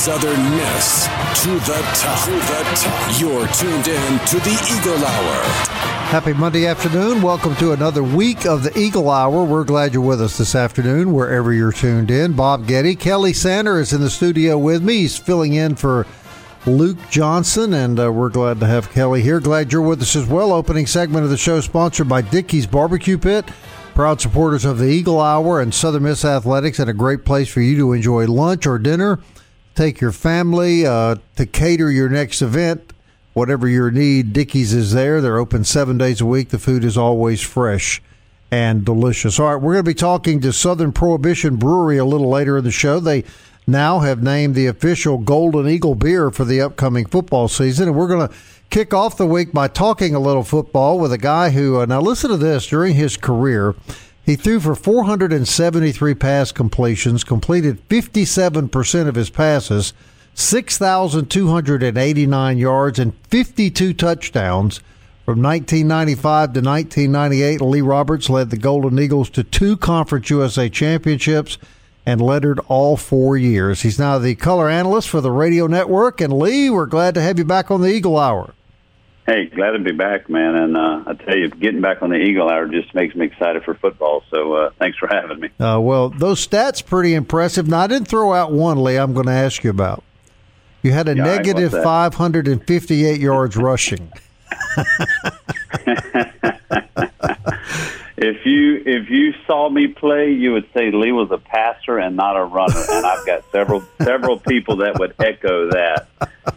Southern Miss to the top. To the top. You're tuned in to the Eagle Hour. Happy Monday afternoon. Welcome to another week of the Eagle Hour. We're glad you're with us this afternoon, wherever you're tuned in. Bob Getty, Kelly Sander is in the studio with me. He's filling in for Luke Johnson, and uh, we're glad to have Kelly here. Glad you're with us as well. Opening segment of the show sponsored by Dickey's Barbecue Pit. Proud supporters of the Eagle Hour and Southern Miss Athletics, and a great place for you to enjoy lunch or dinner. Take your family uh, to cater your next event. Whatever your need, Dickey's is there. They're open seven days a week. The food is always fresh and delicious. All right, we're going to be talking to Southern Prohibition Brewery a little later in the show. They now have named the official Golden Eagle beer for the upcoming football season, and we're going to kick off the week by talking a little football with a guy who, uh, now listen to this, during his career, he threw for 473 pass completions, completed 57% of his passes, 6,289 yards, and 52 touchdowns. From 1995 to 1998, Lee Roberts led the Golden Eagles to two Conference USA championships and lettered all four years. He's now the color analyst for the radio network. And Lee, we're glad to have you back on the Eagle Hour. Hey, glad to be back, man. And uh, I tell you, getting back on the Eagle Hour just makes me excited for football. So uh, thanks for having me. Uh, well, those stats pretty impressive. Now, I didn't throw out one, Lee. I'm going to ask you about. You had a Yeah, negative what's that? 558 yards rushing. If you if you saw me play, you would say Lee was a passer and not a runner. And I've got several several people that would echo that.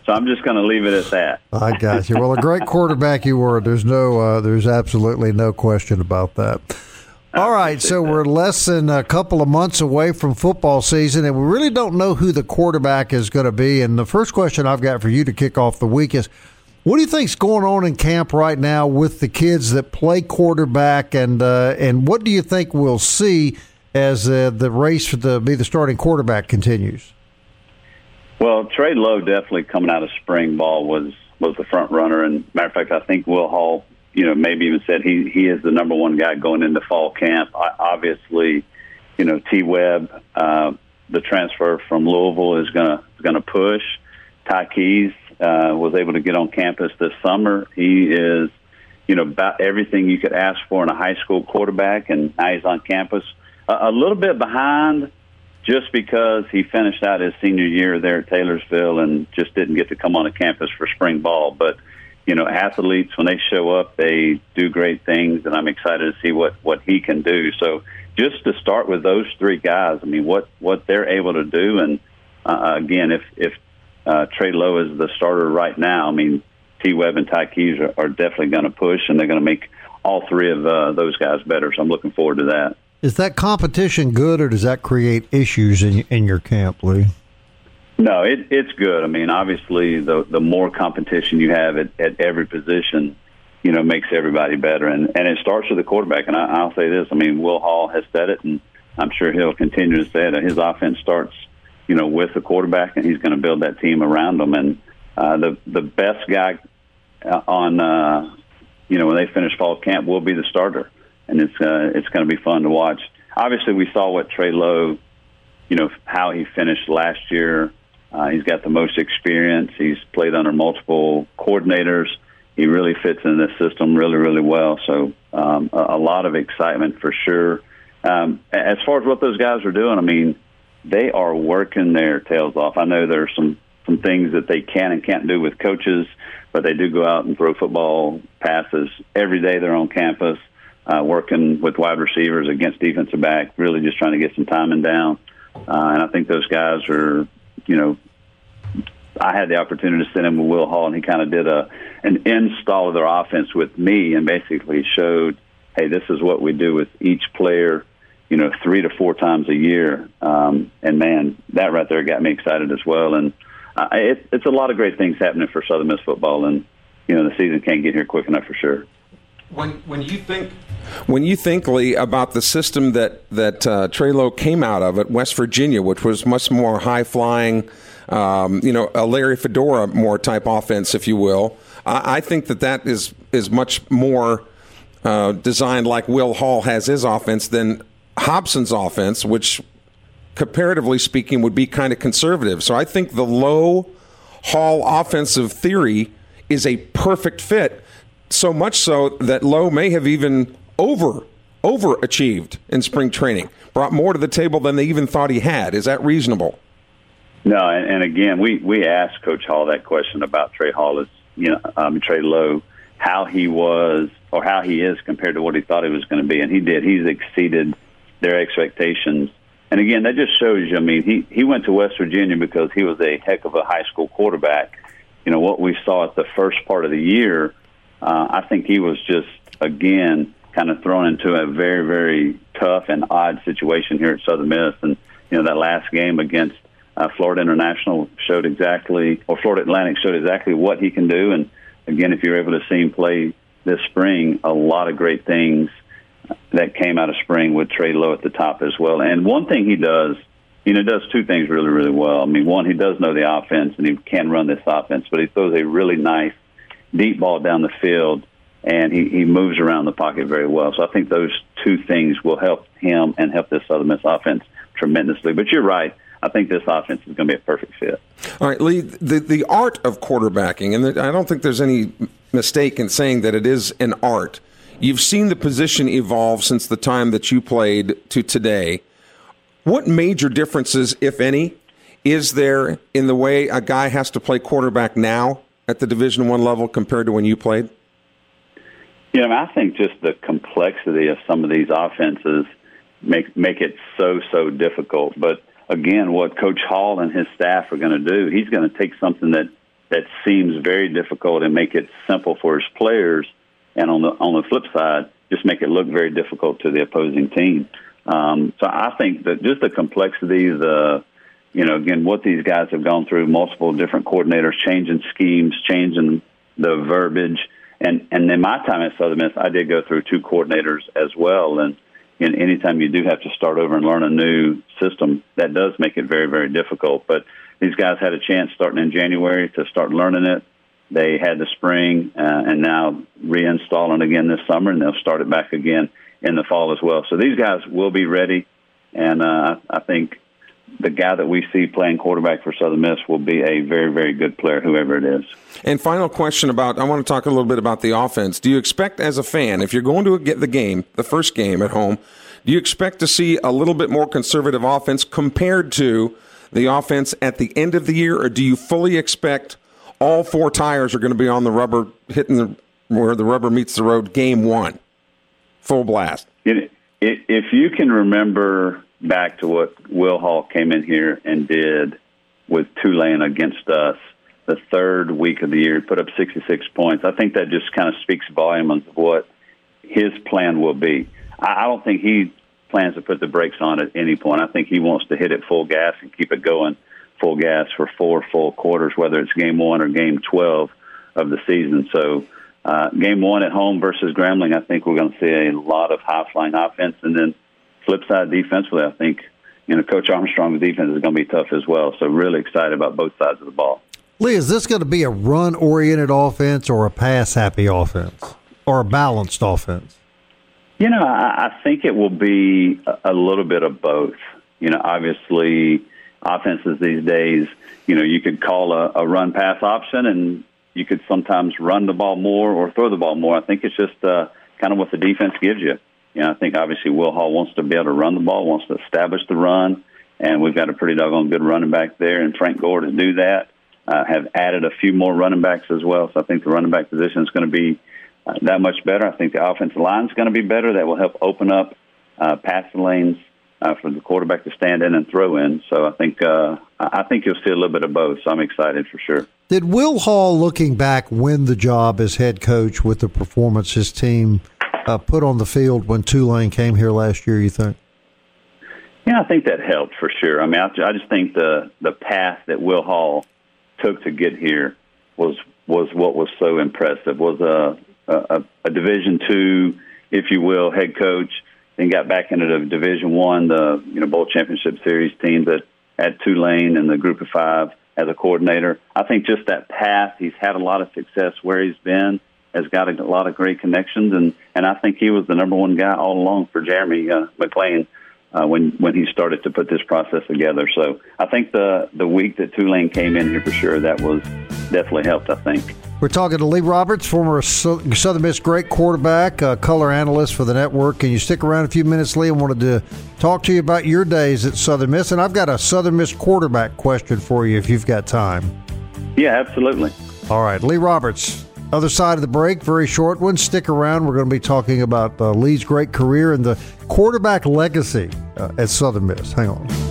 So I'm just going to leave it at that. I got you. Well, a great quarterback you were. There's no, uh, there's absolutely no question about that. All right, so we're less than a couple of months away from football season, and we really don't know who the quarterback is going to be. And the first question I've got for you to kick off the week is, what do you think's going on in camp right now with the kids that play quarterback, and uh, and what do you think we'll see as uh, the race for the be the starting quarterback continues? Well, Trey Lowe definitely coming out of spring ball was was the front runner, and matter of fact, I think Will Hall, you know, maybe even said he he is the number one guy going into fall camp. I, obviously, you know, T Webb, uh, the transfer from Louisville is gonna gonna push. Ty Keyes uh, was able to get on campus this summer. He is, you know, about everything you could ask for in a high school quarterback, and now he's on campus. A, little bit behind just because he finished out his senior year there at Taylorsville and just didn't get to come on a campus for spring ball. But you know, athletes when they show up, they do great things, and I'm excited to see what what he can do. So just to start with those three guys, I mean, what what they're able to do, and uh, again, if if uh, Trey Lowe is the starter right now, I mean, T. Webb and Ty Keyes are, are definitely going to push, and they're going to make all three of uh, those guys better. So I'm looking forward to that. Is that competition good, or does that create issues in in your camp, Lee? No, it, it's good. I mean, obviously, the the more competition you have at, at every position, you know, makes everybody better. And and it starts with the quarterback. And I, I'll say this: I mean, Will Hall has said it, and I'm sure he'll continue to say it. His offense starts, you know, with the quarterback, and he's going to build that team around him. And uh, the the best guy uh, on, uh, you know, when they finish fall camp will be the starter, and it's uh, it's going to be fun to watch. Obviously, we saw what Trey Lowe, you know, how he finished last year. Uh, he's got the most experience. He's played under multiple coordinators. He really fits in this system really, really well. So um, a, a lot of excitement for sure. Um, as far as what those guys are doing, I mean, they are working their tails off. I know there are some some things that they can and can't do with coaches, but they do go out and throw football passes every day. They're on campus, uh, working with wide receivers against defensive back, really just trying to get some timing down. Uh, and I think those guys are, you know, I had the opportunity to sit in with Will Hall, and he kind of did a an install of their offense with me, and basically showed, hey, this is what we do with each player. You know, three to four times a year. Um, and man, that right there got me excited as well. And uh, it, it's a lot of great things happening for Southern Miss football, and you know, the season can't get here quick enough for sure. When when you think when you think Lee about the system that that uh, Trey Lowe came out of at West Virginia, which was much more high flying, um, you know, a Larry Fedora more type offense, if you will. I, I think that that is is much more uh, designed like Will Hall has his offense than Hopson's offense, which comparatively speaking would be kind of conservative. So I think the low Hall offensive theory is a perfect fit. So much so that Lowe may have even over overachieved in spring training, brought more to the table than they even thought he had. Is that reasonable? No, and, and again, we we asked Coach Hall that question about Trey Hall, is you know, um, Trey Lowe, how he was or how he is compared to what he thought he was going to be, and he did. He's exceeded their expectations. And again, that just shows you. I mean, he he went to West Virginia because he was a heck of a high school quarterback. You know what we saw at the first part of the year. Uh, I think he was just again kind of thrown into a very very tough and odd situation here at Southern Miss, and you know that last game against uh, Florida International showed exactly, or Florida Atlantic showed exactly what he can do. And again, if you're able to see him play this spring, a lot of great things that came out of spring with Trey Lowe at the top as well. And one thing he does, you know, does two things really, really well. I mean, one, he does know the offense and he can run this offense, but he throws a really nice deep ball down the field and he, he moves around the pocket very well. So I think those two things will help him and help this Southern Miss offense tremendously. But you're right. I think this offense is going to be a perfect fit. All right, Lee, the, the art of quarterbacking, and I don't think there's any mistake in saying that it is an art – You've seen the position evolve since the time that you played to today. What major differences, if any, is there in the way a guy has to play quarterback now at the Division One level compared to when you played? Yeah, I think just the complexity of some of these offenses make make it so so difficult. But again, what Coach Hall and his staff are going to do, he's going to take something that that seems very difficult and make it simple for his players and on the on the flip side, just make it look very difficult to the opposing team. Um, so I think that just the complexity, the you know, again, what these guys have gone through, multiple different coordinators, changing schemes, changing the verbiage, and and in my time at Southern Miss, I did go through two coordinators as well, and. And anytime you do have to start over and learn a new system, that does make it very, very difficult. But these guys had a chance starting in January to start learning it, they had the spring uh, and now reinstalling again this summer, and they'll start it back again in the fall as well. So these guys will be ready, and uh, I think the guy that we see playing quarterback for Southern Miss will be a very, very good player, whoever it is. And final question about I want to talk a little bit about the offense. Do you expect, as a fan, if you're going to get the game, the first game at home, do you expect to see a little bit more conservative offense compared to the offense at the end of the year, or do you fully expect all four tires are going to be on the rubber, hitting the where the rubber meets the road. Game one, full blast. if you can remember back to what Will Hall came in here and did with Tulane against us, the third week of the year, put up 66 points. I think that just kind of speaks volumes of what his plan will be. I don't think he plans to put the brakes on at any point. I think he wants to hit it full gas and keep it going full gas for four full quarters, whether it's game one or game 12 of the season. So, uh, game one at home versus Grambling, I think we're going to see a lot of high flying offense. And then, flip side defensively, I think, you know, Coach Armstrong's defense is going to be tough as well. So, really excited about both sides of the ball. Lee, is this going to be a run oriented offense or a pass happy offense or a balanced offense? You know, I, I think it will be a, a little bit of both. You know, obviously, offenses these days, you know, you could call a, a run pass option and you could sometimes run the ball more or throw the ball more. I think it's just uh, kind of what the defense gives you. You know, I think obviously Will Hall wants to be able to run the ball, wants to establish the run, and we've got a pretty doggone good running back there, and Frank Gore to do that. Uh, have added a few more running backs as well, so I think the running back position is going to be uh, that much better. I think the offensive line is going to be better. That will help open up uh, passing lanes uh, for the quarterback to stand in and throw in. So I think uh, I think you'll see a little bit of both. So I'm excited for sure. Did Will Hall, looking back, win the job as head coach with the performance his team uh, put on the field when Tulane came here last year? You think? Yeah, I think that helped for sure. I mean, I, I just think the the path that Will Hall took to get here was was what was so impressive. Was a a, a Division two, if you will, head coach, then got back into the Division one, the you know bowl championship series teams at at Tulane and the Group of Five as a coordinator. I think just that path. He's had a lot of success where he's been. Has got a, a lot of great connections, and and I think he was the number one guy all along for Jeremy uh, McClain uh, when when he started to put this process together. So I think the the week that Tulane came in here for sure that was definitely helped. I think. We're talking to Lee Roberts, former Southern Miss great quarterback, uh, color analyst for the network. Can you stick around a few minutes, Lee? I wanted to talk to you about your days at Southern Miss, and I've got a Southern Miss quarterback question for you if you've got time. Yeah, absolutely. All right, Lee Roberts, other side of the break, very short one. Stick around. We're going to be talking about uh, Lee's great career and the quarterback legacy uh, at Southern Miss. Hang on.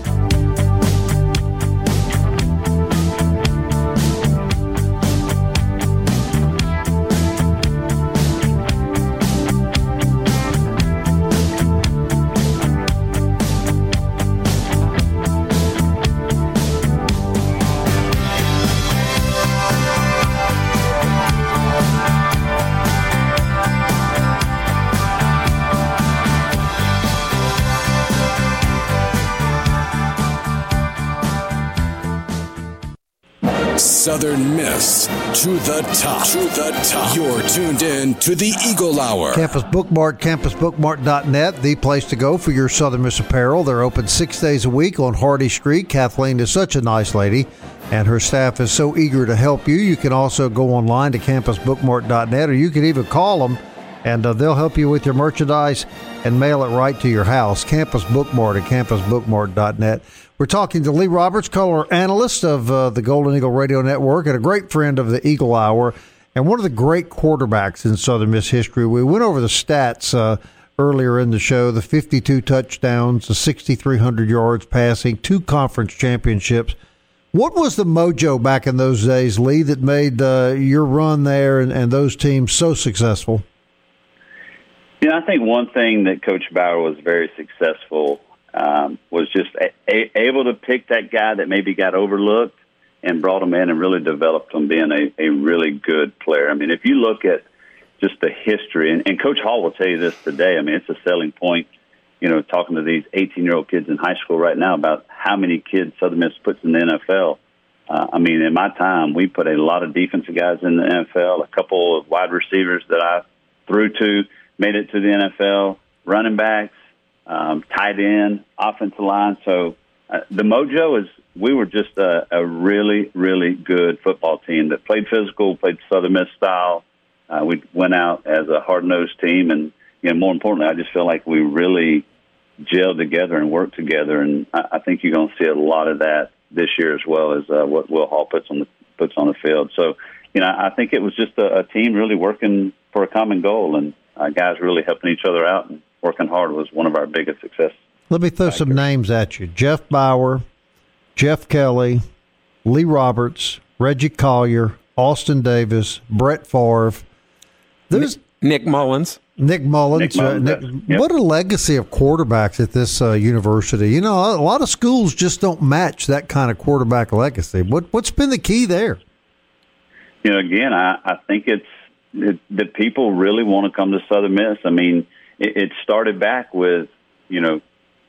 Southern Miss to the top. To the top. You're tuned in to the Eagle Hour. Campus Bookmart, campusbookmart.net, the place to go for your Southern Miss apparel. They're open six days a week on Hardy Street. Kathleen is such a nice lady, and her staff is so eager to help you. You can also go online to campusbookmart.net, or you can even call them, and uh, they'll help you with your merchandise and mail it right to your house. Campus Bookmart at. We're talking to Lee Roberts, color analyst of uh, the Golden Eagle Radio Network and a great friend of the Eagle Hour and one of the great quarterbacks in Southern Miss history. We went over the stats uh, earlier in the show the 52 touchdowns, the 6,300 yards passing, two conference championships. What was the mojo back in those days, Lee, that made uh, your run there and, and those teams so successful? Yeah, I think one thing that Coach Bower was very successful um, was just a- a- able to pick that guy that maybe got overlooked and brought him in and really developed him being a, a really good player. I mean, if you look at just the history, and, and Coach Hall will tell you this today. I mean, it's a selling point. You know, talking to these 18 year old kids in high school right now about how many kids Southern Miss puts in the NFL. Uh, I mean, in my time, we put a lot of defensive guys in the NFL. A couple of wide receivers that I threw to made it to the NFL. Running backs, um, tight end, offensive line. So uh, the mojo is we were just a, a really, really good football team that played physical, played Southern Miss style. Uh, we went out as a hard nosed team, and you know, more importantly, I just feel like we really gelled together and worked together, and I, I think you're going to see a lot of that this year as well as uh, what Will Hall puts on the puts on the field. So, you know, I think it was just a, a team really working for a common goal, and uh, guys really helping each other out. And, working hard was one of our biggest successes. Let me throw some names at you: Jeff Bower, Jeff Kelly, Lee Roberts, Reggie Collier, Austin Davis, Brett Favre. There's Nick Mullens. Nick Mullens. Nick Mullens uh, Nick, yep. What a legacy of quarterbacks at this uh, university. You know, a lot of schools just don't match that kind of quarterback legacy. What what's been the key there? You know, again, I, I think it's that the people really want to come to Southern Miss. I mean, it, it started back with, you know,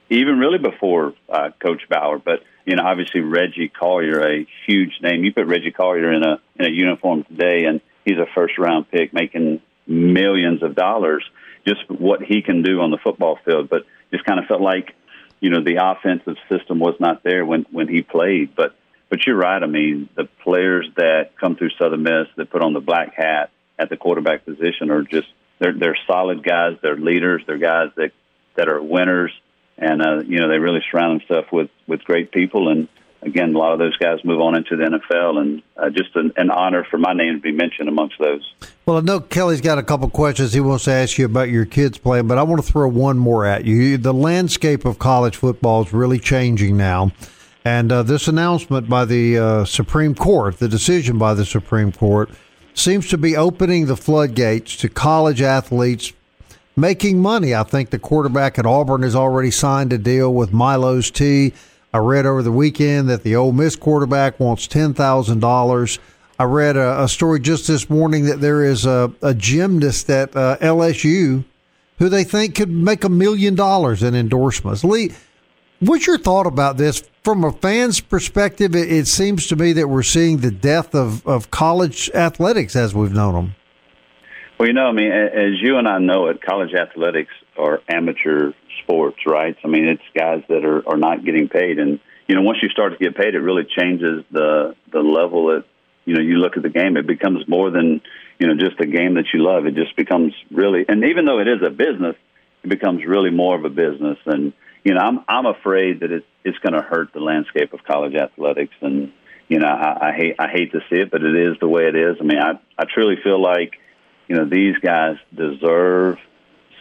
even really before uh, Coach Bower, but you know, obviously Reggie Collier, a huge name. You put Reggie Collier in a in a uniform today, and he's a first round pick, making millions of dollars. Just what he can do on the football field, but just kind of felt like, you know, the offensive system was not there when when he played. But but you're right. I mean, the players that come through Southern Miss that put on the black hat at the quarterback position are just they're they're solid guys. They're leaders. They're guys that that are winners, and uh, you know they really surround themselves with with great people. And again, a lot of those guys move on into the NFL, and uh, just an, an honor for my name to be mentioned amongst those. Well, I know Kelly's got a couple questions he wants to ask you about your kids playing, but I want to throw one more at you. The landscape of college football is really changing now. And uh, this announcement by the uh, Supreme Court, the decision by the Supreme Court, seems to be opening the floodgates to college athletes making money. I think the quarterback at Auburn has already signed a deal with Milo's Tea. I read over the weekend that the Ole Miss quarterback wants ten thousand dollars. I read a, a, story just this morning that there is a, a gymnast at uh, LSU who they think could make a million dollars in endorsements. Lee, what's your thought about this from a fan's perspective? It, it seems to me that we're seeing the death of, of college athletics as we've known them. Well, you know, I mean, as you and I know it, college athletics are amateur sports, right? I mean, it's guys that are, are not getting paid. And, you know, once you start to get paid, it really changes the, the level that, you know, you look at the game. It becomes more than, you know, just a game that you love. It just becomes really, and even though it is a business, it becomes really more of a business. And, you know, I'm, I'm afraid that it's, it's going to hurt the landscape of college athletics. And, you know, I, I hate, I hate to see it, but it is the way it is. I mean, I, I truly feel like, you know, these guys deserve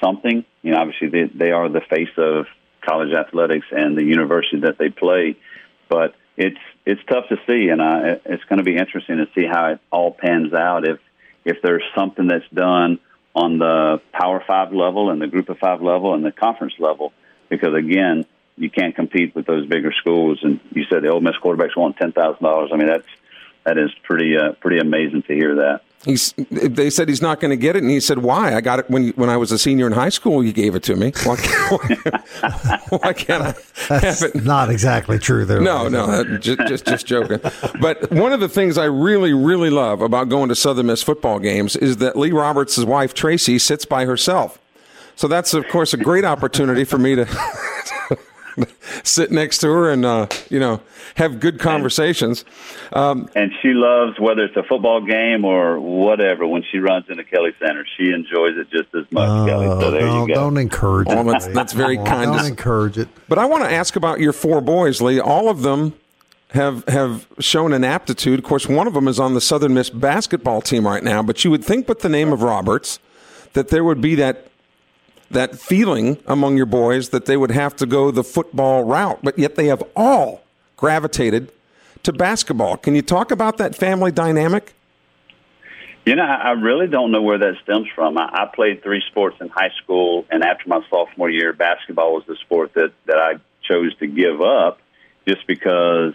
something. You know, obviously they, they are the face of college athletics and the university that they play, but it's it's tough to see, and I, it's going to be interesting to see how it all pans out. If if there's something that's done on the Power Five level and the Group of Five level and the conference level, because again, you can't compete with those bigger schools. And you said the Ole Miss quarterbacks want ten thousand dollars. I mean, that's that is pretty uh, pretty amazing to hear that. He's, they said he's not going to get it, and he said, "Why? I got it when when I was a senior in high school. You gave it to me. Why, why can't I That's have it?" Not exactly true, there. No, no, just, just just joking. But one of the things I really, really love about going to Southern Miss football games is that Lee Roberts' wife Tracy sits by herself. So that's of course a great opportunity for me to sit next to her and uh, you know have good conversations. Um, and she loves whether it's a football game or whatever. When she runs into Kelly Center, she enjoys it just as much. Uh, Kelly, so there don't, you go. Don't encourage it. That's, that's very kind. Don't encourage it. But I want to ask about your four boys, Lee. All of them have have shown an aptitude. Of course, one of them is on the Southern Miss basketball team right now. But you would think, with the name of Roberts, that there would be that that feeling among your boys that they would have to go the football route, but yet they have all gravitated to basketball. Can you talk about that family dynamic? You know, I really don't know where that stems from. I, played three sports in high school, and after my sophomore year, basketball was the sport that, that I chose to give up just because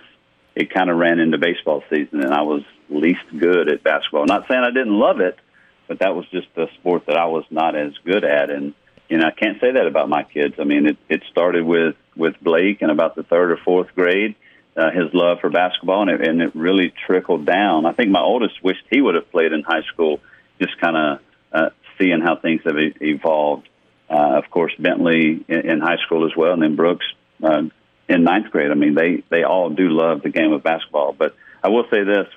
it kind of ran into baseball season, and I was least good at basketball. Not saying I didn't love it, but that was just a sport that I was not as good at. And you know, I can't say that about my kids. I mean, it, it started with, with Blake in about the third or fourth grade, uh, his love for basketball, and it, and it really trickled down. I think my oldest wished he would have played in high school, just kind of uh, seeing how things have e- evolved. Uh, of course, Bentley in, in high school as well, and then Brooks uh, in ninth grade. I mean, they, they all do love the game of basketball. But I will say this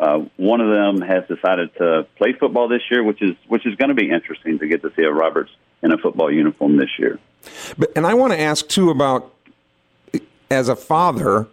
uh, one of them has decided to play football this year, which is which is going to be interesting to get to see a Roberts in a football uniform this year. But and I want to ask too about as a father.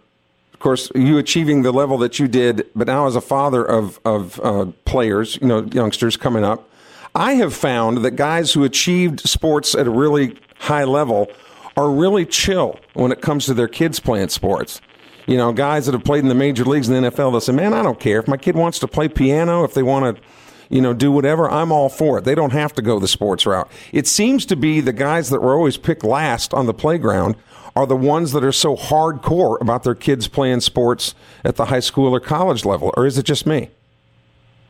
Of course, you achieving the level that you did, but now as a father of of uh, players, you know, youngsters coming up, I have found that guys who achieved sports at a really high level are really chill when it comes to their kids playing sports you know, guys that have played in the major leagues in the NFL, they'll say, man, I don't care. If my kid wants to play piano, if they want to, you know, do whatever, I'm all for it. They don't have to go the sports route. It seems to be the guys that were always picked last on the playground are the ones that are so hardcore about their kids playing sports at the high school or college level. Or is it just me?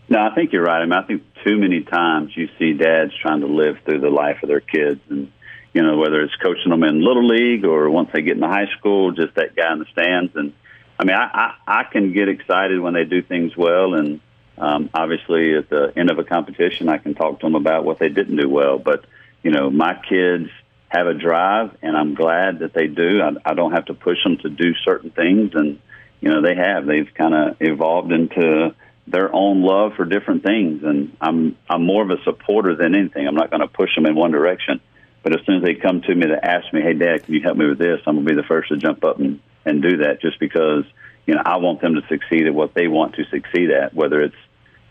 No, I think you're right. I mean, I think too many times you see dads trying to live through the life of their kids and you know, whether it's coaching them in little league or once they get into high school, just that guy in the stands. And I mean, I, I, I can get excited when they do things well. And um, obviously, at the end of a competition, I can talk to them about what they didn't do well. But, you know, my kids have a drive, and I'm glad that they do. I, I don't have to push them to do certain things. And, you know, they have. They've kind of evolved into their own love for different things. And I'm, I'm more of a supporter than anything. I'm not going to push them in one direction. But as soon as they come to me to ask me, "Hey, Dad, can you help me with this?" I'm gonna be the first to jump up and and do that, just because you know I want them to succeed at what they want to succeed at, whether it's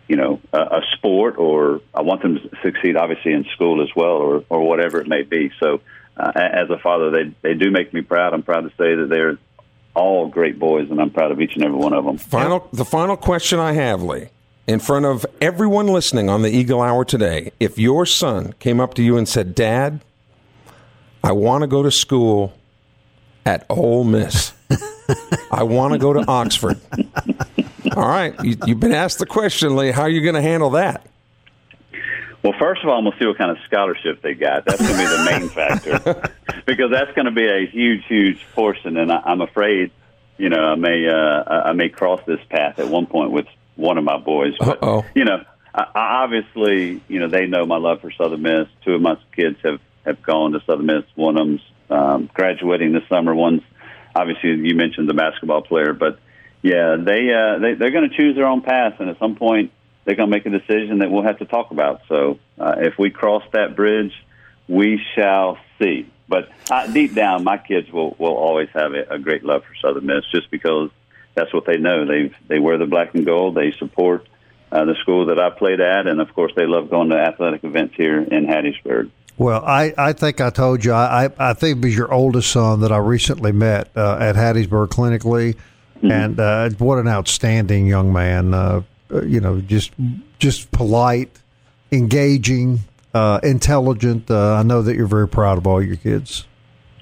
you know a, a sport or I want them to succeed, obviously in school as well, or or whatever it may be. So, uh, as a father, they they do make me proud. I'm proud to say that they're all great boys, and I'm proud of each and every one of them. Final, the final question I have, Lee. in front of everyone listening on the Eagle Hour today, if your son came up to you and said, Dad, I want to go to school at Ole Miss. I want to go to Oxford. All right, you, have been asked the question, Lee. How are you going to handle that? Well, first of all, I'm going to see what kind of scholarship they got. That's going to be the main factor because that's going to be a huge, huge portion. And I, I'm afraid, you know, I may uh, I may cross this path at one point with one of my boys. But, Uh-oh. you know, I, I obviously, you know, they know my love for Southern Miss. Two of my kids have have gone to Southern Miss. One of them's um, graduating this summer. One's obviously you mentioned the basketball player, but yeah, they uh, they they're going to choose their own path, and at some point they're going to make a decision that we'll have to talk about. So uh, if we cross that bridge, we shall see. But uh, deep down, my kids will will always have a, a great love for Southern Miss, just because that's what they know. They they wear the black and gold. They support uh, the school that I played at, and of course, they love going to athletic events here in Hattiesburg. Well, I, I think I told you I, I think it was your oldest son that I recently met uh, at Hattiesburg clinically, mm-hmm. and uh, what an outstanding young man. Uh, you know, just just polite, engaging, uh, intelligent. Uh, I know that you're very proud of all your kids.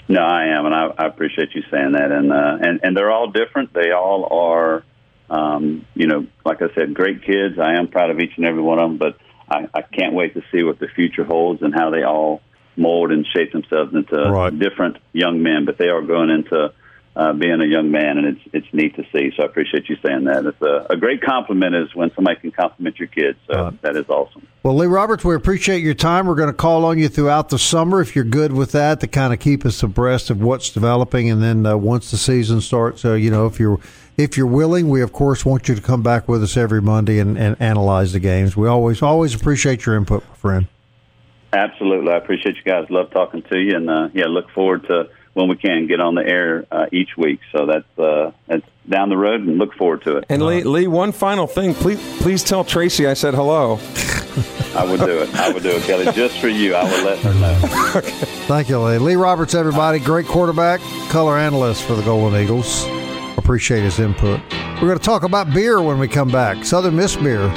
No, I am, and I, I appreciate you saying that. And uh, and and they're all different. They all are, um, you know, like I said, great kids. I am proud of each and every one of them, but I, I can't wait to see what the future holds and how they all mold and shape themselves into right. different young men. But they are going into uh, being a young man, and it's it's neat to see. So I appreciate you saying that. It's a, a great compliment is when somebody can compliment your kids. So uh, that is awesome. Well, Lee Roberts, we appreciate your time. We're going to call on you throughout the summer if you're good with that to kind of keep us abreast of what's developing, and then uh, once the season starts, uh, you know, if you're if you're willing, we of course want you to come back with us every Monday and, and analyze the games. We always always appreciate your input, my friend. Absolutely, I appreciate you guys. Love talking to you, and uh, yeah, look forward to when we can get on the air uh, each week. So that's uh, that's down the road, and look forward to it. And Lee, Lee, one final thing, please please tell Tracy I said hello. I would do it. I would do it, Kelly, just for you. I will let her know. okay. Thank you, Lee. Lee Roberts, everybody, great quarterback, color analyst for the Golden Eagles. Appreciate his input. We're going to talk about beer when we come back. Southern Miss beer.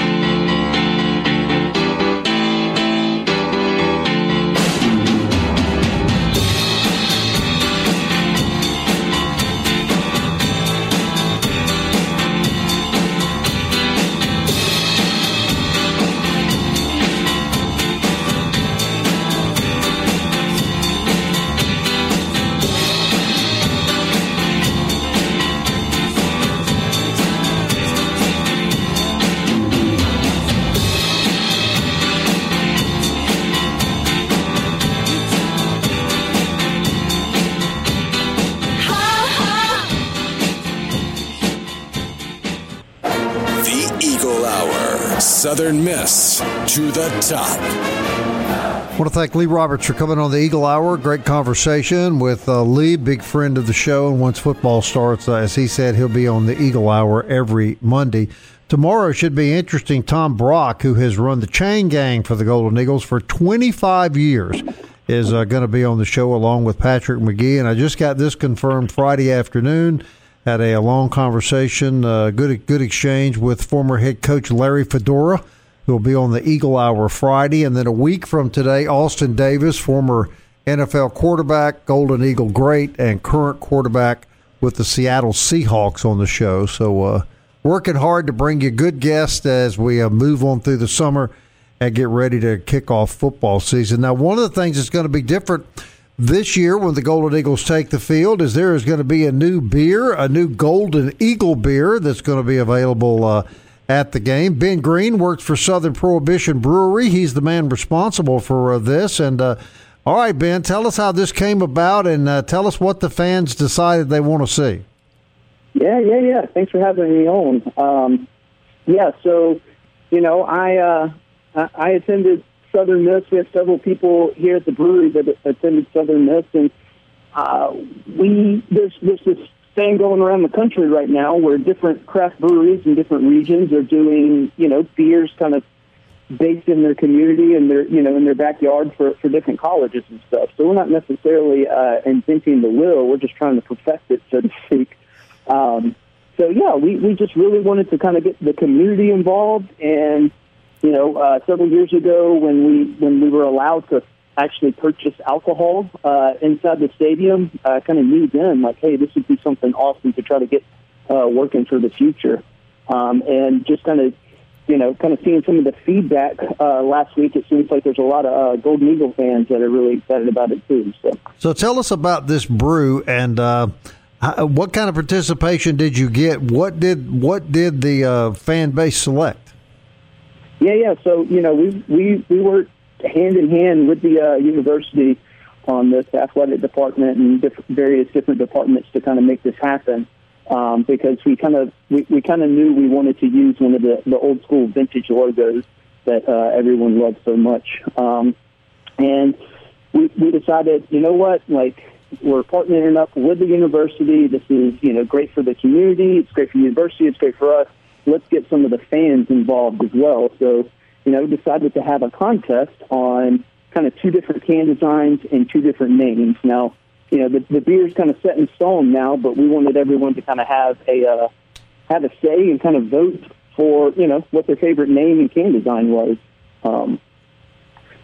Southern Miss to the top. I want to thank Lee Roberts for coming on the Eagle Hour. Great conversation with uh, Lee, big friend of the show. And once football starts, uh, as he said, he'll be on the Eagle Hour every Monday. Tomorrow should be interesting. Tom Brock, who has run the chain gang for the Golden Eagles for 25 years, is uh, going to be on the show along with Patrick McGee. And I just got this confirmed Friday afternoon had a, a long conversation, uh, good good exchange with former head coach Larry Fedora, who will be on the Eagle Hour Friday, and then a week from today, Austin Davis, former NFL quarterback, Golden Eagle great, and current quarterback with the Seattle Seahawks on the show. So, uh, working hard to bring you good guests as we uh, move on through the summer and get ready to kick off football season. Now, one of the things that's going to be different this year when the Golden Eagles take the field is there is going to be a new beer, a new Golden Eagle beer that's going to be available uh, at the game. Ben Green works for Southern Prohibition Brewery. He's the man responsible for uh, this. And uh, all right, Ben, tell us how this came about and uh, tell us what the fans decided they want to see. Yeah, yeah, yeah. Thanks for having me on. Um, yeah, so you know, I uh, I attended Southern Miss. We have several people here at the brewery that attended Southern Miss, and uh, we there's there's this thing going around the country right now where different craft breweries in different regions are doing you know beers kind of based in their community and their you know in their backyard for for different colleges and stuff. So we're not necessarily uh, inventing the wheel. We're just trying to perfect it, so to speak. Um, so yeah, we, we just really wanted to kind of get the community involved. And you know, uh, several years ago when we when we were allowed to actually purchase alcohol uh, inside the stadium, I kind of knew then like, hey, this would be something awesome to try to get uh, working for the future. Um, and just kind of you know, kind of seeing some of the feedback uh, last week, it seems like there's a lot of uh, Golden Eagle fans that are really excited about it too. So, so tell us about this brew and uh, what kind of participation did you get? What did what did the uh, fan base select? Yeah, yeah. So you know, we we we worked hand in hand with the uh, university on this athletic department and diff- various different departments to kind of make this happen um, because we kind of we, we kind of knew we wanted to use one of the, the old school vintage logos that uh, everyone loves so much. Um, and we, we decided, you know what, like we're partnering up with the university. This is you know great for the community. It's great for the university. It's great for us. Let's get some of the fans involved as well. So you know decided to have a contest on kind of two different can designs and two different names. Now you know, the, the beer's kind of set in stone now, but we wanted everyone to kind of have a uh, have a say and kind of vote for you know what their favorite name and can design was. Um,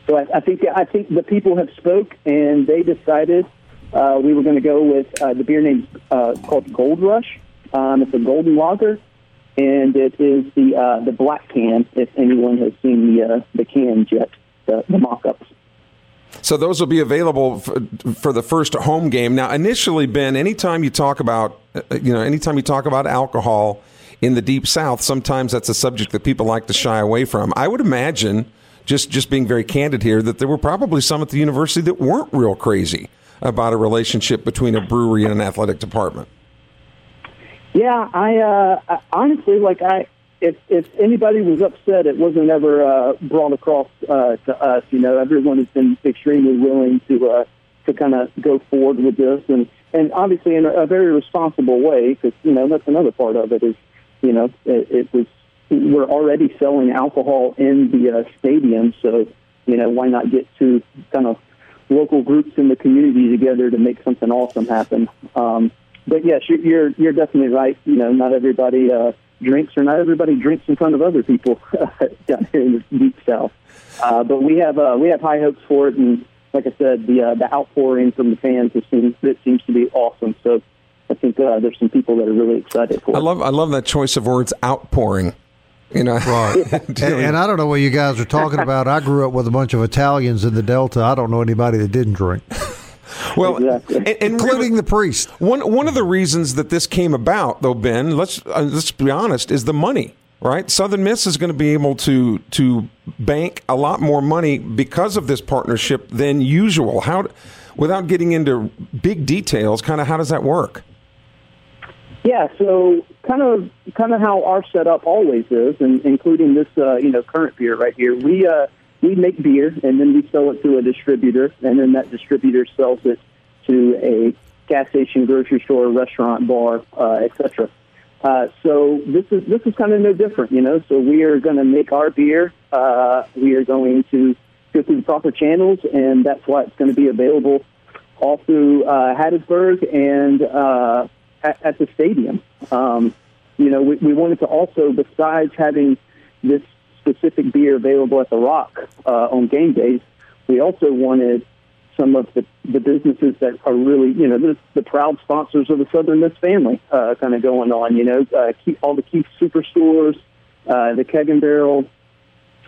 so I, I think I think the people have spoke and they decided uh, we were going to go with uh, the beer name uh, called Gold Rush. Um, it's a golden lager, and it is the uh, the black can. If anyone has seen the uh, the cans yet, the, the mock-ups. So those will be available for, for, the first home game. Now, initially, Ben, anytime you talk about, uh, you know, anytime you talk about alcohol in the deep South, sometimes that's a subject that people like to shy away from. I would imagine, just just being very candid here, that there were probably some at the university that weren't real crazy about a relationship between a brewery and an athletic department. Yeah, I uh, honestly like I if if anybody was upset, it wasn't ever uh, brought across uh, to us. You know, everyone has been extremely willing to uh, to kind of go forward with this, and and obviously in a, a very responsible way, because you know that's another part of it is, you know, it, it was we're already selling alcohol in the uh, stadium, so you know why not get to kind of local groups in the community together to make something awesome happen. Um, but yes, you're you're definitely right. You know, not everybody. Uh, drinks, or not everybody drinks in front of other people down here in the deep south. Uh, but we have uh, we have high hopes for it, and like I said, the uh, the outpouring from the fans it seems it seems to be awesome. So I think uh, there's some people that are really excited for it. I love I love that choice of words, outpouring. You know, right? and, and, I don't know what you guys are talking about. I grew up with a bunch of Italians in the Delta. I don't know anybody that didn't drink. Well, exactly. and, and including really, the priest. One one of the reasons that this came about, though, Ben, let's uh, let's be honest, is the money. Right, Southern Miss is going to be able to to bank a lot more money because of this partnership than usual. How, without getting into big details, kind of how does that work? Yeah, so kind of kind of how our setup always is, and including this uh, you know current beer right here. We uh, we make beer and then we sell it to a distributor, and then that distributor sells it to a gas station, grocery store, restaurant, bar, uh, etc. Uh, so this is this is kind of no different, you know. So we are going to make our beer. Uh, we are going to go through the proper channels, and that's why it's going to be available all through uh, Hattiesburg and uh, at, at the stadium. Um, you know, we, we wanted to also, besides having this specific beer available at the Rock uh, on game days, we also wanted some of the, the businesses that are really, you know, the, the proud sponsors of the Southern Miss family uh, kind of going on, you know, uh, keep, all the Keith Superstores, uh, the Keg and Barrel,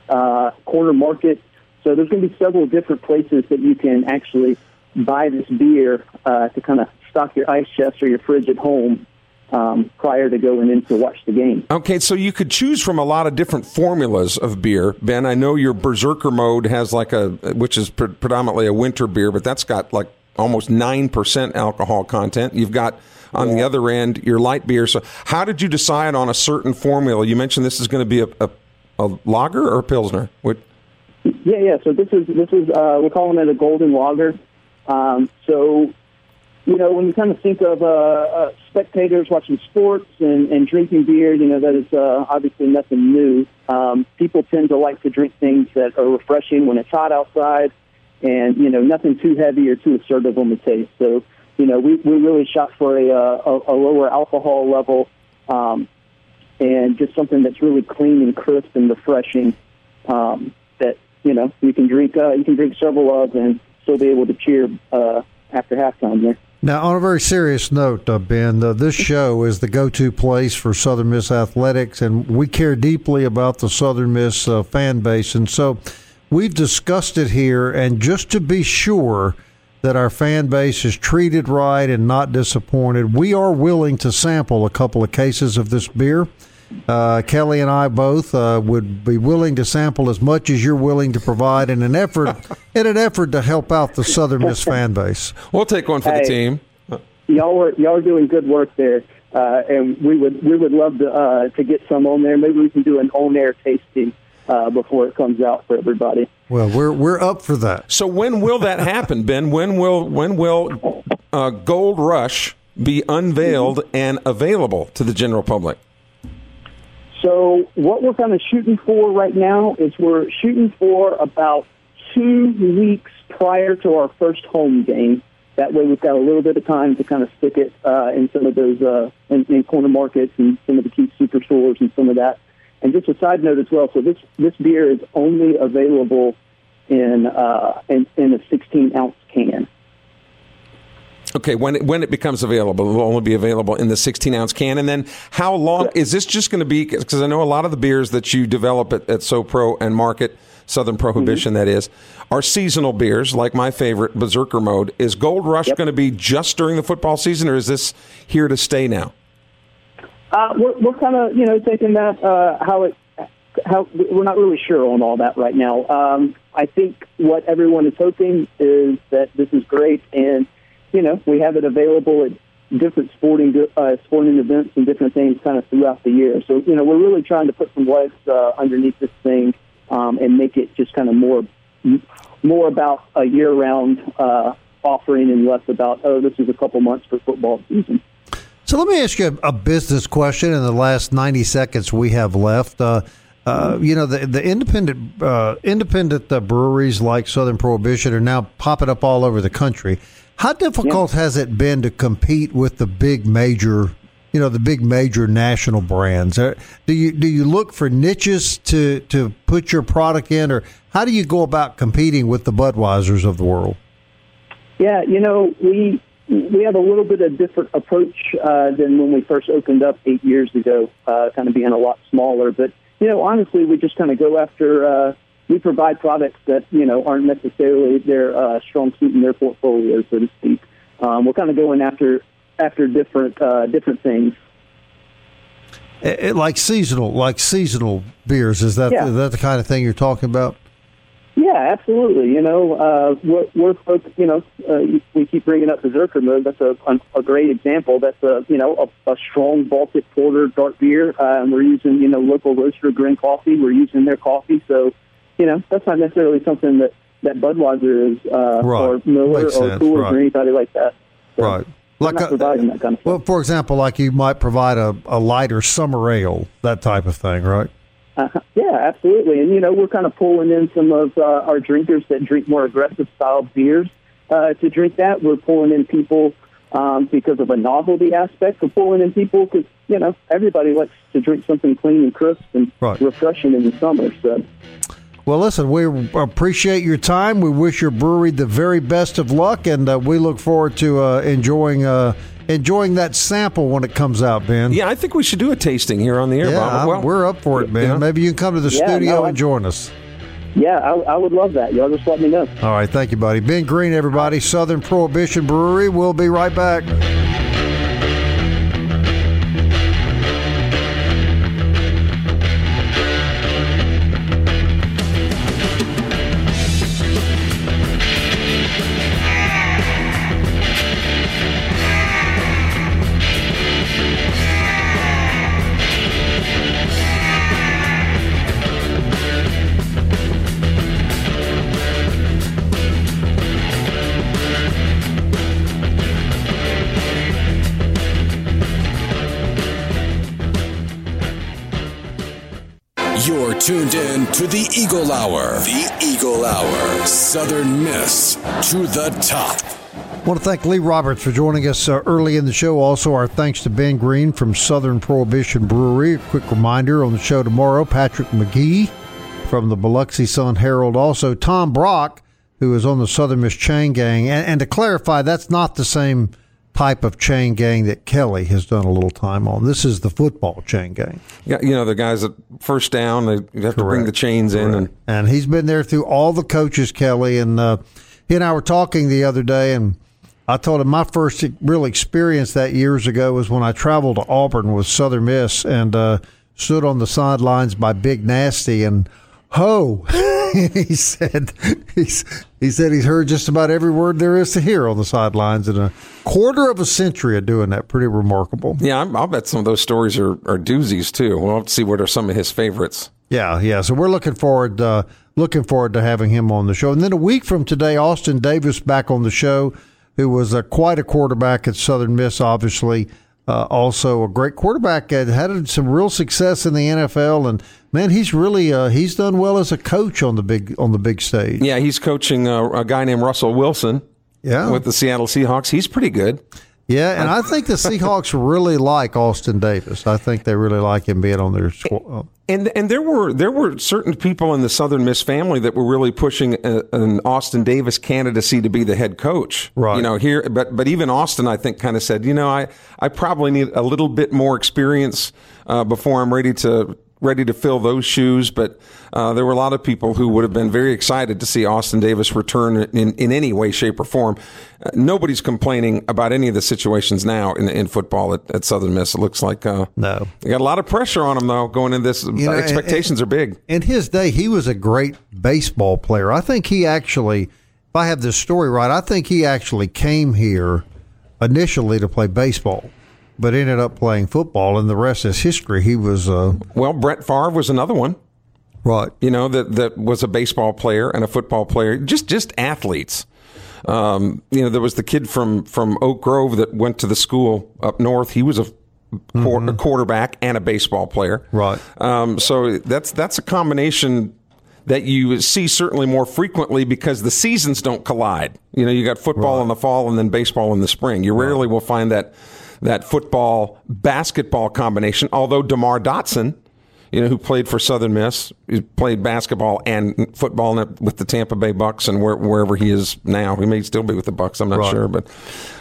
uh, Corner Market. So there's going to be several different places that you can actually buy this beer uh, to kind of stock your ice chest or your fridge at home um, prior to going in to watch the game. Okay, so you could choose from a lot of different formulas of beer. Ben, I know your Berserker mode has like a, which is pre- predominantly a winter beer, but that's got like almost 9% alcohol content. You've got on yeah. the other end your light beer. So, how did you decide on a certain formula? You mentioned this is going to be a, a, a lager or a pilsner. What? Yeah, yeah. So this is this is uh, we're calling it a golden lager. Um, so you know, when you kind of think of uh, uh, spectators watching sports and, and drinking beer, you know, that is uh, obviously nothing new. Um, people tend to like to drink things that are refreshing when it's hot outside and, you know, nothing too heavy or too assertive on the taste. So, you know, we, we really shot for a, uh, a, a lower alcohol level um, and just something that's really clean and crisp and refreshing. Um, that you know you can drink uh, you can drink several of and still be able to cheer uh, after halftime there. Now, on a very serious note, uh, Ben, uh, this show is the go-to place for Southern Miss athletics, and we care deeply about the Southern Miss uh, fan base, and so we've discussed it here. And just to be sure that our fan base is treated right and not disappointed, we are willing to sample a couple of cases of this beer. Uh, Kelly and I both uh, would be willing to sample as much as you're willing to provide in an effort in an effort to help out the Southern Miss fan base. We'll take one for Hey. the team. Y'all are y'all are doing good work there, uh, and we would we would love to uh, to get some on there. Maybe we can do an on-air tasting uh, before it comes out for everybody. Well, we're we're up for that. So when will that happen, Ben? When will when will uh, Gold Rush be unveiled and available to the general public? So what we're kind of shooting for right now is we're shooting for about two weeks prior to our first home game. That way, we've got a little bit of time to kind of stick it uh, in some of those uh, in, in corner markets and some of the key superstores and some of that. And just a side note as well. So this this beer is only available in uh, in, in a 16 ounce can. Okay, when it, when it becomes available, it will only be available in the 16 ounce can. And then how long is this just going to be? Because I know a lot of the beers that you develop at, at SoPro and market, Southern Prohibition, that is, are seasonal beers, like my favorite, Berserker Mode. Is Gold Rush Yep. going to be just during the football season, or is this here to stay now? Uh, we're we're kind of you know taking that uh, how it how we're not really sure on all that right now. Um, I think what everyone is hoping is that this is great, and you know we have it available at different sporting uh, sporting events and different things kind of throughout the year. So you know we're really trying to put some legs uh, underneath this thing um, and make it just kind of more more about a year round uh, offering and less about oh this is a couple months for football season. So let me ask you a, business question in the last 90 seconds we have left. Uh, uh, you know, the, the independent uh, independent uh, breweries like Southern Prohibition are now popping up all over the country. How difficult has it been to compete with the big major, you know, the big major national brands? Do you do you look for niches to to put your product in, or how do you go about competing with the Budweisers of the world? Yeah, you know, we we have a little bit of a different approach uh, than when we first opened up eight years ago, uh, kind of being a lot smaller. But you know, honestly, we just kind of go after. Uh, we provide products that you know aren't necessarily their uh, strong suit in their portfolio, so to speak. Um, we're kind of going after after different uh, different things. It, it- like seasonal, like seasonal beers. Is that Yeah. is that the kind of thing you're talking about? Yeah, absolutely. You know, uh, we're, we're you know, uh, we keep bringing up the Berserker Mode. That's a, a great example. That's a, you know, a, a strong Baltic Porter dark beer. Uh, and we're using, you know, local roaster Green Coffee. We're using their coffee. So, you know, that's not necessarily something that, that Budweiser is, uh, Right. or Miller Makes or sense. Coors Right. or anybody like that. So Right. Like a- providing that kind of. Well, for example, like you might provide a, a lighter summer ale, that type of thing, right? Uh, yeah, absolutely. And, you know, we're kind of pulling in some of uh, our drinkers that drink more aggressive style beers uh, to drink that. We're pulling in people um, because of a novelty aspect. We're pulling in people because, you know, everybody likes to drink something clean and crisp and Right. refreshing in the summer. So, Well, listen, we appreciate your time. We wish your brewery the very best of luck, and uh, we look forward to uh, enjoying uh, enjoying that sample when it comes out, Ben. Yeah, I think we should do a tasting here on the air, Yeah, Bob. Well, we're up for it, Ben. yeah. Maybe you can come to the Yeah, studio no, and join us. yeah, I, I would love that. Y'all just let me know. All right, thank you, buddy. Ben Green, everybody, Southern Prohibition Brewery. We'll be right back. To the top. I want to thank Lee Roberts for joining us uh, early in the show. Also, our thanks to Ben Green from Southern Prohibition Brewery. A quick reminder on the show tomorrow, Patrick Magee from the Biloxi Sun Herald. Also, Tom Brock, who is on the Southern Miss Chain Gang. And, and to clarify, that's not the same type of chain gang that Kelly has done a little time on. This is the football chain gang. Yeah, you know the guys that first down, they you have to bring the chains in, and And he's been there through all the coaches, Kelly. And uh, he and I were talking the other day, and I told him my first real experience that years ago was when I traveled to Auburn with Southern Miss and uh, stood on the sidelines by Big Nasty and ho. he said he's he said he's heard just about every word there is to hear on the sidelines in a quarter of a century of doing that. Pretty remarkable. yeah, I'm- I'll bet some of those stories are, are doozies too. We'll have to see what are some of his favorites. Yeah, yeah. So we're looking forward, uh, looking forward to having him on the show. And then a week from today, Austin Davis back on the show, who was uh, quite a quarterback at Southern Miss, obviously. Uh, also a great quarterback, uh, had some real success in the NFL, and man, he's really uh, he's done well as a coach on the big on the big stage. Yeah, he's coaching uh, a guy named Russell Wilson Yeah, with the Seattle Seahawks. He's pretty good. Yeah, and I think the Seahawks really like Austin Davis. I think they really like him being on their squad. And and there were there were certain people in the Southern Miss family that were really pushing a, an Austin Davis candidacy to be the head coach. Right. You know here, but but even Austin, I think, kind of said, you know, I I probably need a little bit more experience uh, before I'm ready to ready to fill those shoes. But uh, there were a lot of people who would have been very excited to see Austin Davis return in, in any way, shape, or form. Uh, nobody's complaining about any of the situations now in, in football at, at Southern Miss. It looks like uh, No. they got a lot of pressure on them though going in this. know, and- expectations are big. in his day, he was a great baseball player. I think he actually, if I have this story right, I think he actually came here initially to play baseball, but ended up playing football, and the rest is history. He was uh, Well, Brett Favre was another one. right. You know that that was a baseball player and a football player, just just athletes. Um, you know, there was the kid from from Oak Grove that went to the school up north. He was a, quar- a quarterback and a baseball player. Right. Um, so that's that's a combination that you see certainly more frequently because the seasons don't collide. You know, you got football in the fall and then baseball in the spring. You rarely will find that that football basketball combination. Although Demar Dotson, you know, who played for Southern Miss, he played basketball and football with the Tampa Bay Bucks and where, wherever he is now. He may still be with the Bucks. I'm not Right. sure, but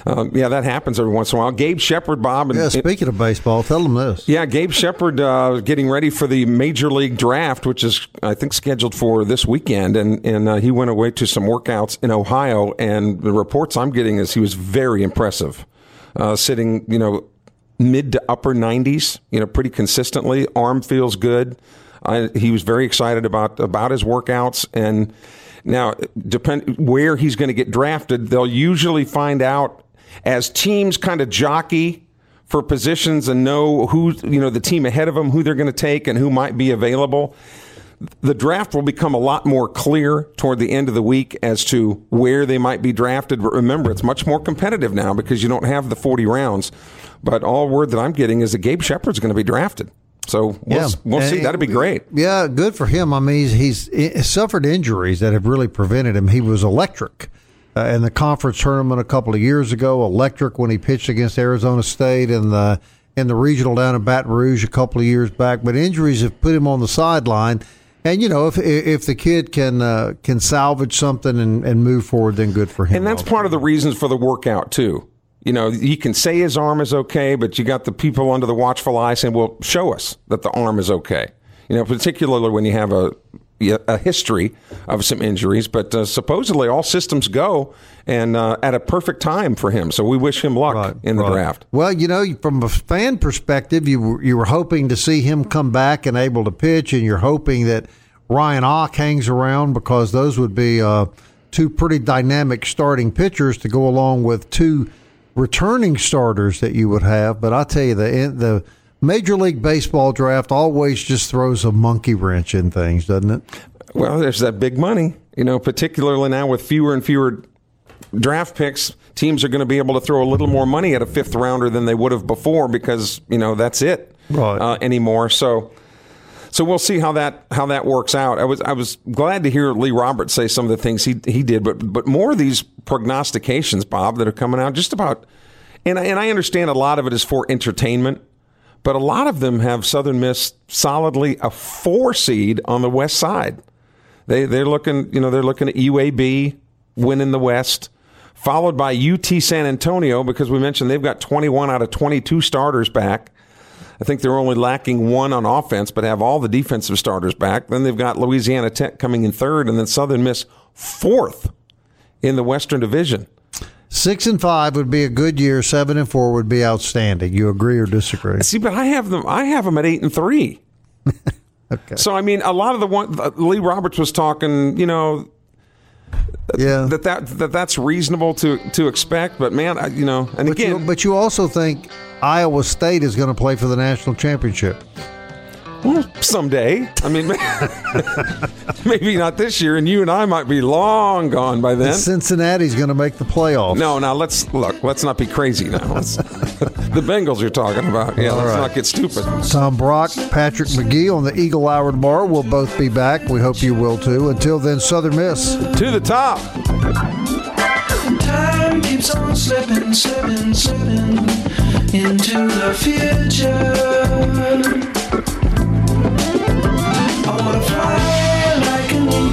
um, yeah, that happens every once in a while. Gabe Shepard, Bob, and Yeah, speaking of baseball, tell them this. yeah, Gabe Shepard uh, getting ready for the Major League Draft, which is I think scheduled for this weekend, and and uh, he went away to some workouts in Ohio, and the reports I'm getting is he was very impressive, uh, sitting you know mid to upper 90s, you know, pretty consistently. Arm feels good. I, he was very excited about about his workouts and. Now, depend where he's going to get drafted, they'll usually find out as teams kind of jockey for positions and know who you know the team ahead of them, who they're going to take, and who might be available. The draft will become a lot more clear toward the end of the week as to where they might be drafted. But remember, it's much more competitive now because you don't have the 40 rounds. But all word that I'm getting is that Gabe Shepard's going to be drafted. So we'll, we'll see. That'd be great. Yeah, good for him. I mean, he's, he's suffered injuries that have really prevented him. He was electric uh, in the conference tournament a couple of years ago. Electric when he pitched against Arizona State in the in the regional down in Baton Rouge a couple of years back. But injuries have put him on the sideline. And you know, if if the kid can uh, can salvage something and, and move forward, then good for him. And that's also. part of the reasons for the workout too. You know, he can say his arm is okay, but you got the people under the watchful eye saying, "Well, show us that the arm is okay." You know, particularly when you have a a history of some injuries, but uh, supposedly all systems go and uh, at a perfect time for him. So we wish him luck Right, in the right. draft. Well, you know, from a fan perspective, you were, you were hoping to see him come back and able to pitch, and you're hoping that Ryan Ock hangs around because those would be uh, two pretty dynamic starting pitchers to go along with two returning starters that you would have. But I tell you, the the Major League Baseball draft always just throws a monkey wrench in things, doesn't it? Well, there's that big money. You know, particularly now with fewer and fewer draft picks, teams are going to be able to throw a little more money at a fifth rounder than they would have before because you know that's it Right. uh, anymore. So, so we'll see how that how that works out. I was I was glad to hear Lee Roberts say some of the things he he did, but but more of these prognostications, Bob, that are coming out just about. And I, and I understand a lot of it is for entertainment, but a lot of them have Southern Miss solidly a four seed on the west side. They they're looking you know they're looking at UAB winning the West, followed by UT San Antonio because we mentioned they've got 21 out of 22 starters back. I think they're only lacking one on offense, but have all the defensive starters back. Then they've got Louisiana Tech coming in third, and then Southern Miss fourth in the Western Division. Six and five would be a good year. Seven and four would be outstanding. You agree or disagree? See, but I have them. I have them at eight and three. okay. So I mean, a lot of the one uh, Lee Roberts was talking. You know, yeah, that, that that that's reasonable to to expect. But man, I, you know, and but again, you, but you also think Iowa State is going to play for the national championship. Well, someday. I mean, maybe not this year, and you and I might be long gone by then. Cincinnati's going to make the playoffs. No, now let's look. Let's not be crazy now. the Bengals you're talking about. Yeah, All let's right. not get stupid. Tom Brock, Patrick Magee on the Eagle Hour tomorrow. We'll both be back. We hope you will too. Until then, Southern Miss to the top. Time keeps on slipping, slipping, slipping into the future.